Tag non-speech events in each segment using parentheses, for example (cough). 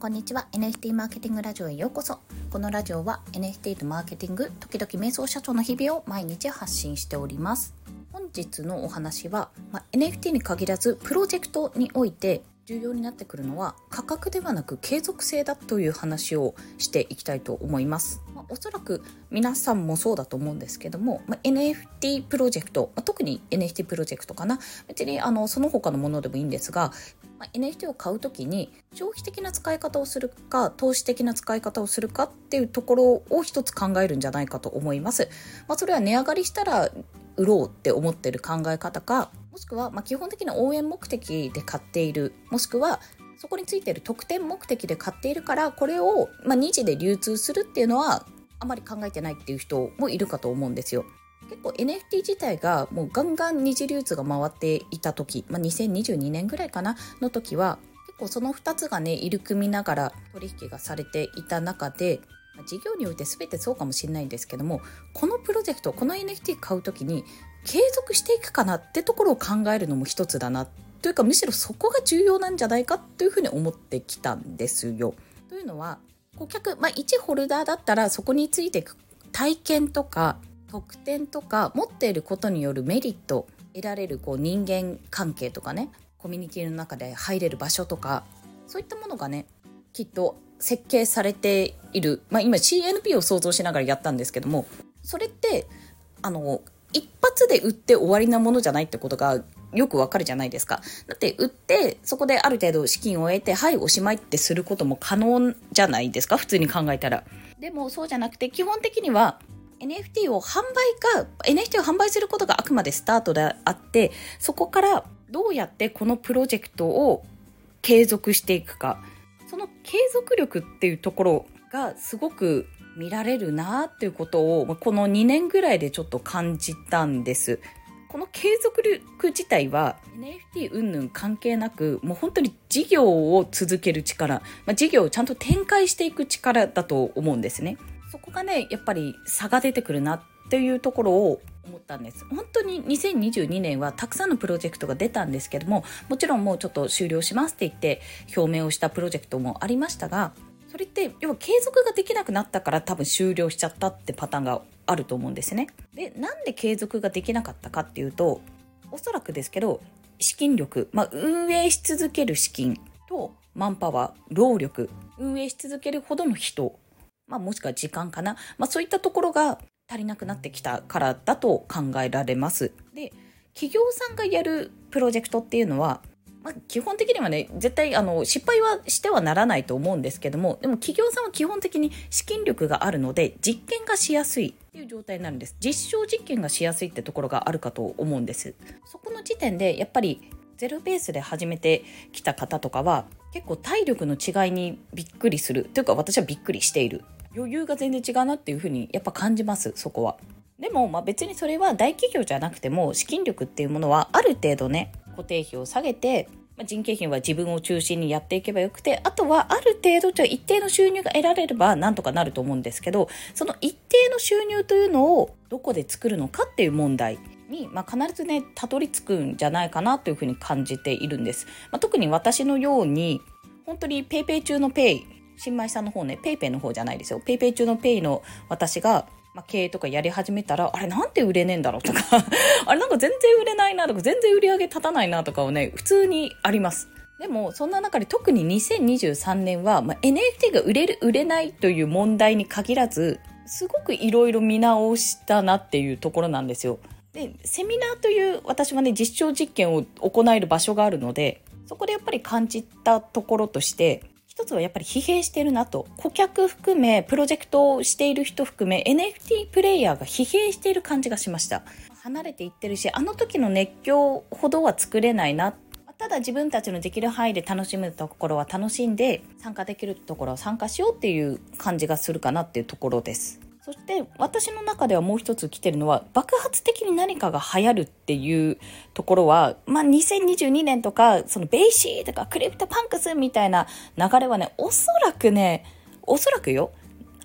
こんにちは。NFT マーケティングラジオへようこそ。このラジオは NFT とマーケティング時々瞑想社長の日々を毎日発信しております。本日のお話は、ま、NFT に限らずプロジェクトにおいて重要になってくるのは価格ではなく継続性だという話をしていきたいと思います。ま、おそらく皆さんもそうだと思うんですけども、ま、NFT プロジェクト、ま、特に NFT プロジェクトかな。別にあのその他のものでもいいんですが、まあ、NFT を買う時に消費的な使い方をするか投資的な使い方をするかっていうところを一つ考えるんじゃないかと思います。まあ、それは値上がりしたら売ろうって思ってる考え方かもしくは、まあ、基本的な応援目的で買っているもしくはそこについている特典目的で買っているからこれを、まあ、2次で流通するっていうのはあまり考えてないっていう人もいるかと思うんですよ。結構 NFT 自体がもうガンガン二次流通が回っていた時、まあ、2022年ぐらいかなの時は結構その2つがね入り組みながら取引がされていた中で事業において全てそうかもしれないんですけどもこのプロジェクトこの NFT 買う時に継続していくかなってところを考えるのも一つだなというかむしろそこが重要なんじゃないかというふうに思ってきたんですよ。というのは顧客、まあ、1ホルダーだったらそこについていく体験とか特典とか持っていることによるメリット得られるこう人間関係とかねコミュニティの中で入れる場所とかそういったものがねきっと設計されている、まあ、今 CNP を想像しながらやったんですけどもそれってあの一発で売って終わりなものじゃないってことがよくわかるじゃないですか。だって売ってそこである程度資金を得てはいおしまいってすることも可能じゃないですか普通に考えたら。でもそうじゃなくて基本的には NFT を販売か NFT を販売することがあくまでスタートであってそこからどうやってこのプロジェクトを継続していくかその継続力っていうところがすごく見られるなっていうことをこの2年ぐらいでちょっと感じたんです。この継続力自体は NFT 云々関係なくもう本当に事業を続ける力、まあ、事業をちゃんと展開していく力だと思うんですね。そこがねやっぱり差が出てくるなっていうところを思ったんです本当に2022年はたくさんのプロジェクトが出たんですけどももちろんもうちょっと終了しますって言って表明をしたプロジェクトもありましたがそれって要は継続ができなくなったから多分終了しちゃったってパターンがあると思うんですね。でなんで継続ができなかったかっていうとおそらくですけど資金力、まあ、運営し続ける資金とマンパワー労力運営し続けるほどの人、まあ、もしくは時間かな、まあ、そういったところが足りなくなってきたからだと考えられます。で企業さんがやるプロジェクトっていうのはまあ、基本的にはね絶対あの失敗はしてはならないと思うんですけどもでも企業さんは基本的に資金力があるので実験がしやすいっていう状態になるんです。実証実験がしやすいってところがあるかと思うんです。そこの時点でやっぱりゼロベースで始めてきた方とかは結構体力の違いにびっくりする。というか私はびっくりしている。余裕が全然違うなっていうふうにやっぱ感じますそこはでも、まあ、別にそれは大企業じゃなくても資金力っていうものはある程度ね固定費を下げて、まあ、人件費は自分を中心にやっていけばよくて、あとはある程度、じゃ一定の収入が得られればなんとかなると思うんですけど、その一定の収入というのをどこで作るのかっていう問題に、まあ、必ずね、たどり着くんじゃないかなというふうに感じているんです。まあ、特に私のように、本当に PayPay 中の Pay、新米さんの方ね、PayPay の方じゃないですよ。PayPay 中の Pay の私が、ま、経営とかやり始めたら、あれなんで売れねえんだろうとか (laughs) あれなんか全然売れないなとか、全然売り上げ立たないなとかをね、普通にあります。でも、そんな中で特に2023年は、まあ、NFT が売れる、売れないという問題に限らず、すごくいろいろ見直したなっていうところなんですよ。で、セミナーという私はね、実証実験を行える場所があるので、そこでやっぱり感じたところとして、一つはやっぱり疲弊してるなと。顧客含め、プロジェクトをしている人含め、NFT プレイヤーが疲弊している感じがしました。離れていってるし、あの時の熱狂ほどは作れないな。ただ自分たちのできる範囲で楽しむところは楽しんで、参加できるところは参加しようっていう感じがするかなっていうところです。そして私の中ではもう一つ来てるのは爆発的に何かが流行るっていうところは、まあ、2022年とかその BAYC とかクリプトパンクスみたいな流れはねおそらくねおそらくよ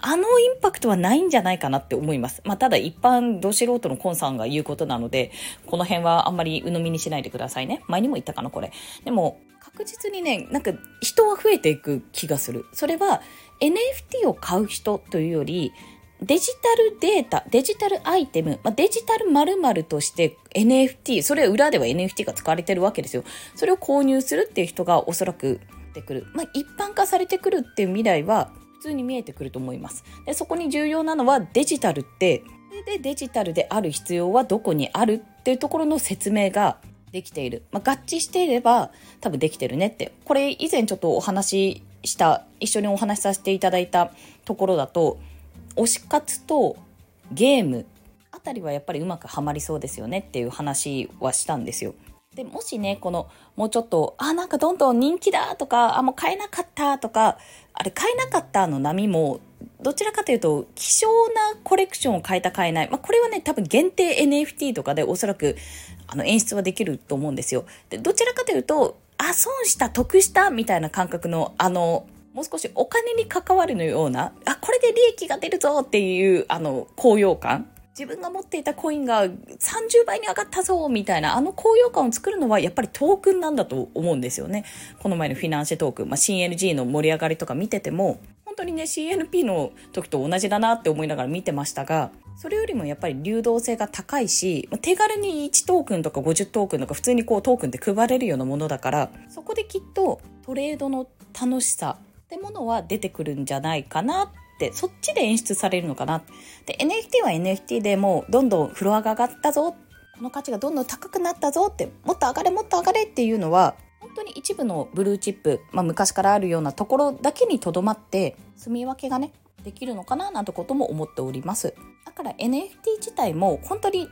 あのインパクトはないんじゃないかなって思います。まあ、ただ一般ど素人のコンさんが言うことなので、この辺はあんまり鵜呑みにしないでくださいね。前にも言ったかな、これ。でも、確実にね、なんか人は増えていく気がする。それは NFT を買う人というより、デジタルデータ、デジタルアイテム、まあ、デジタル〇〇として NFT、それ裏では NFT が使われてるわけですよ。それを購入するっていう人がおそらく出てくる。まあ、一般化されてくるっていう未来は普通に見えてくると思います。で、そこに重要なのはデジタルって、でデジタルである必要はどこにあるっていうところの説明ができている。まあ、合致していれば多分できてるねって。これ以前ちょっとお話しした、一緒にお話しさせていただいたところだと、推し活とゲームあたりはやっぱりうまくはまりそうですよねっていう話はしたんですよ。で、もしね、この、もうちょっと、あ、なんかどんどん人気だとか、あ、もう買えなかったとか、あれ買えなかったの波も、どちらかというと、希少なコレクションを変えた買えない。まあ、これはね、多分限定 NFT とかでおそらく、あの、演出はできると思うんですよ。で、どちらかというと、あ、損した、得したみたいな感覚の、あの、もう少しお金に関わるのような、あ、これで利益が出るぞっていう、あの、高揚感。自分が持っていたコインが30倍に上がったぞみたいな、あの高揚感を作るのはやっぱりトークンなんだと思うんですよね。この前のフィナンシェトークン、まあ、CNG の盛り上がりとか見てても、本当にね、CNP の時と同じだなって思いながら見てましたが、それよりもやっぱり流動性が高いし、手軽に1トークンとか50トークンとか普通にこうトークンって配れるようなものだから、そこできっとトレードの楽しさってものは出てくるんじゃないかなってそっちで演出されるのかな。で NFT は NFT でもうどんどんフロアが上がったぞこの価値がどんどん高くなったぞってもっと上がれもっと上がれっていうのは本当に一部のブルーチップ、まあ、昔からあるようなところだけにとどまって住み分けがねできるのかななんてことも思っております。だから NFT 自体も本当に一般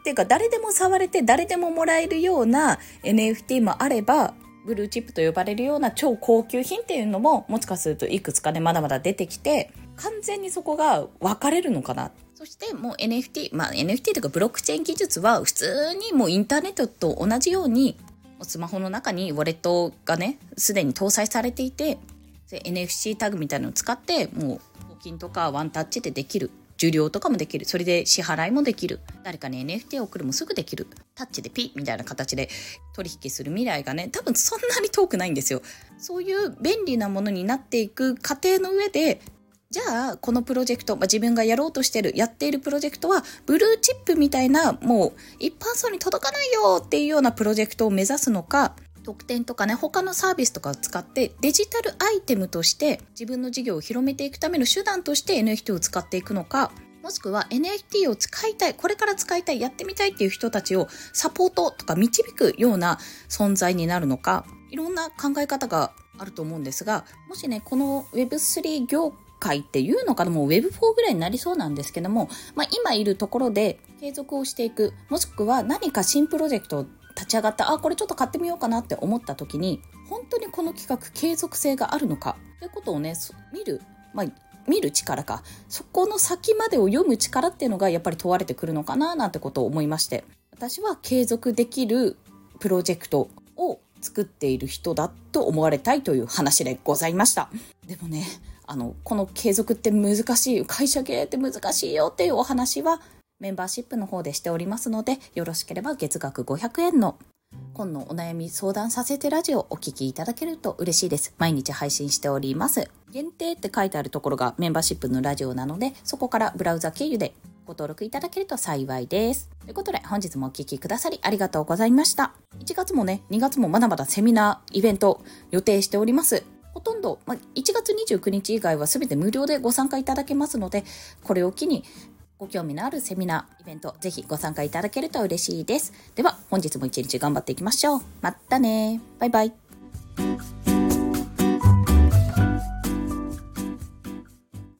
っていうか誰でも触れて誰でももらえるような NFT もあればブルーチップと呼ばれるような超高級品っていうのももしかするといくつかねまだまだ出てきて完全にそこが分かれるのかな。そしてもう NFT、まあ NFT というかブロックチェーン技術は普通にもうインターネットと同じようにスマホの中にウォレットがねすでに搭載されていて NFC タグみたいなのを使ってもう募金とかワンタッチでできる。受領とかもできる。それで支払いもできる。誰かに NFT を送るもすぐできる。タッチでピッみたいな形で取引する未来がね、多分そんなに遠くないんですよ。そういう便利なものになっていく過程の上で、じゃあ、このプロジェクト、まあ、自分がやろうとしてる、やっているプロジェクトは、ブルーチップみたいな、もう、一般層に届かないよっていうようなプロジェクトを目指すのか、特典とかね、他のサービスとかを使ってデジタルアイテムとして自分の事業を広めていくための手段として NFT を使っていくのか、もしくは NFT を使いたい、これから使いたい、やってみたいっていう人たちをサポートとか導くような存在になるのか、いろんな考え方があると思うんですが、もしね、この Web3 業界っていうのかな、もう Web4 ぐらいになりそうなんですけども、まあ、今いるところで継続をしていく、もしくは何か新プロジェクトを立ち上がった、あ、これちょっと買ってみようかなって思った時に、本当にこの企画継続性があるのかということをね、見る、まあ、見る力か、そこの先までを読む力っていうのがやっぱり問われてくるのかななんてことを思いまして、私は継続できるプロジェクトを作っている人だと思われたいという話でございました。でもね、あの、この継続って難しい、会社経営って難しいよっていうお話はメンバーシップの方でしておりますので、よろしければ月額500円の今のお悩み相談させてラジオお聞きいただけると嬉しいです。毎日配信しております。限定って書いてあるところがメンバーシップのラジオなので、そこからブラウザ経由でご登録いただけると幸いです。ということで本日もお聴きくださりありがとうございました。1月もね、2月もまだまだセミナー、イベント予定しております。ほとんど、まあ、1月29日以外は全て無料でご参加いただけますので、これを機にご興味のあるセミナー、イベント、ぜひご参加いただけると嬉しいです。では、本日も一日頑張っていきましょう。またねバイバイ。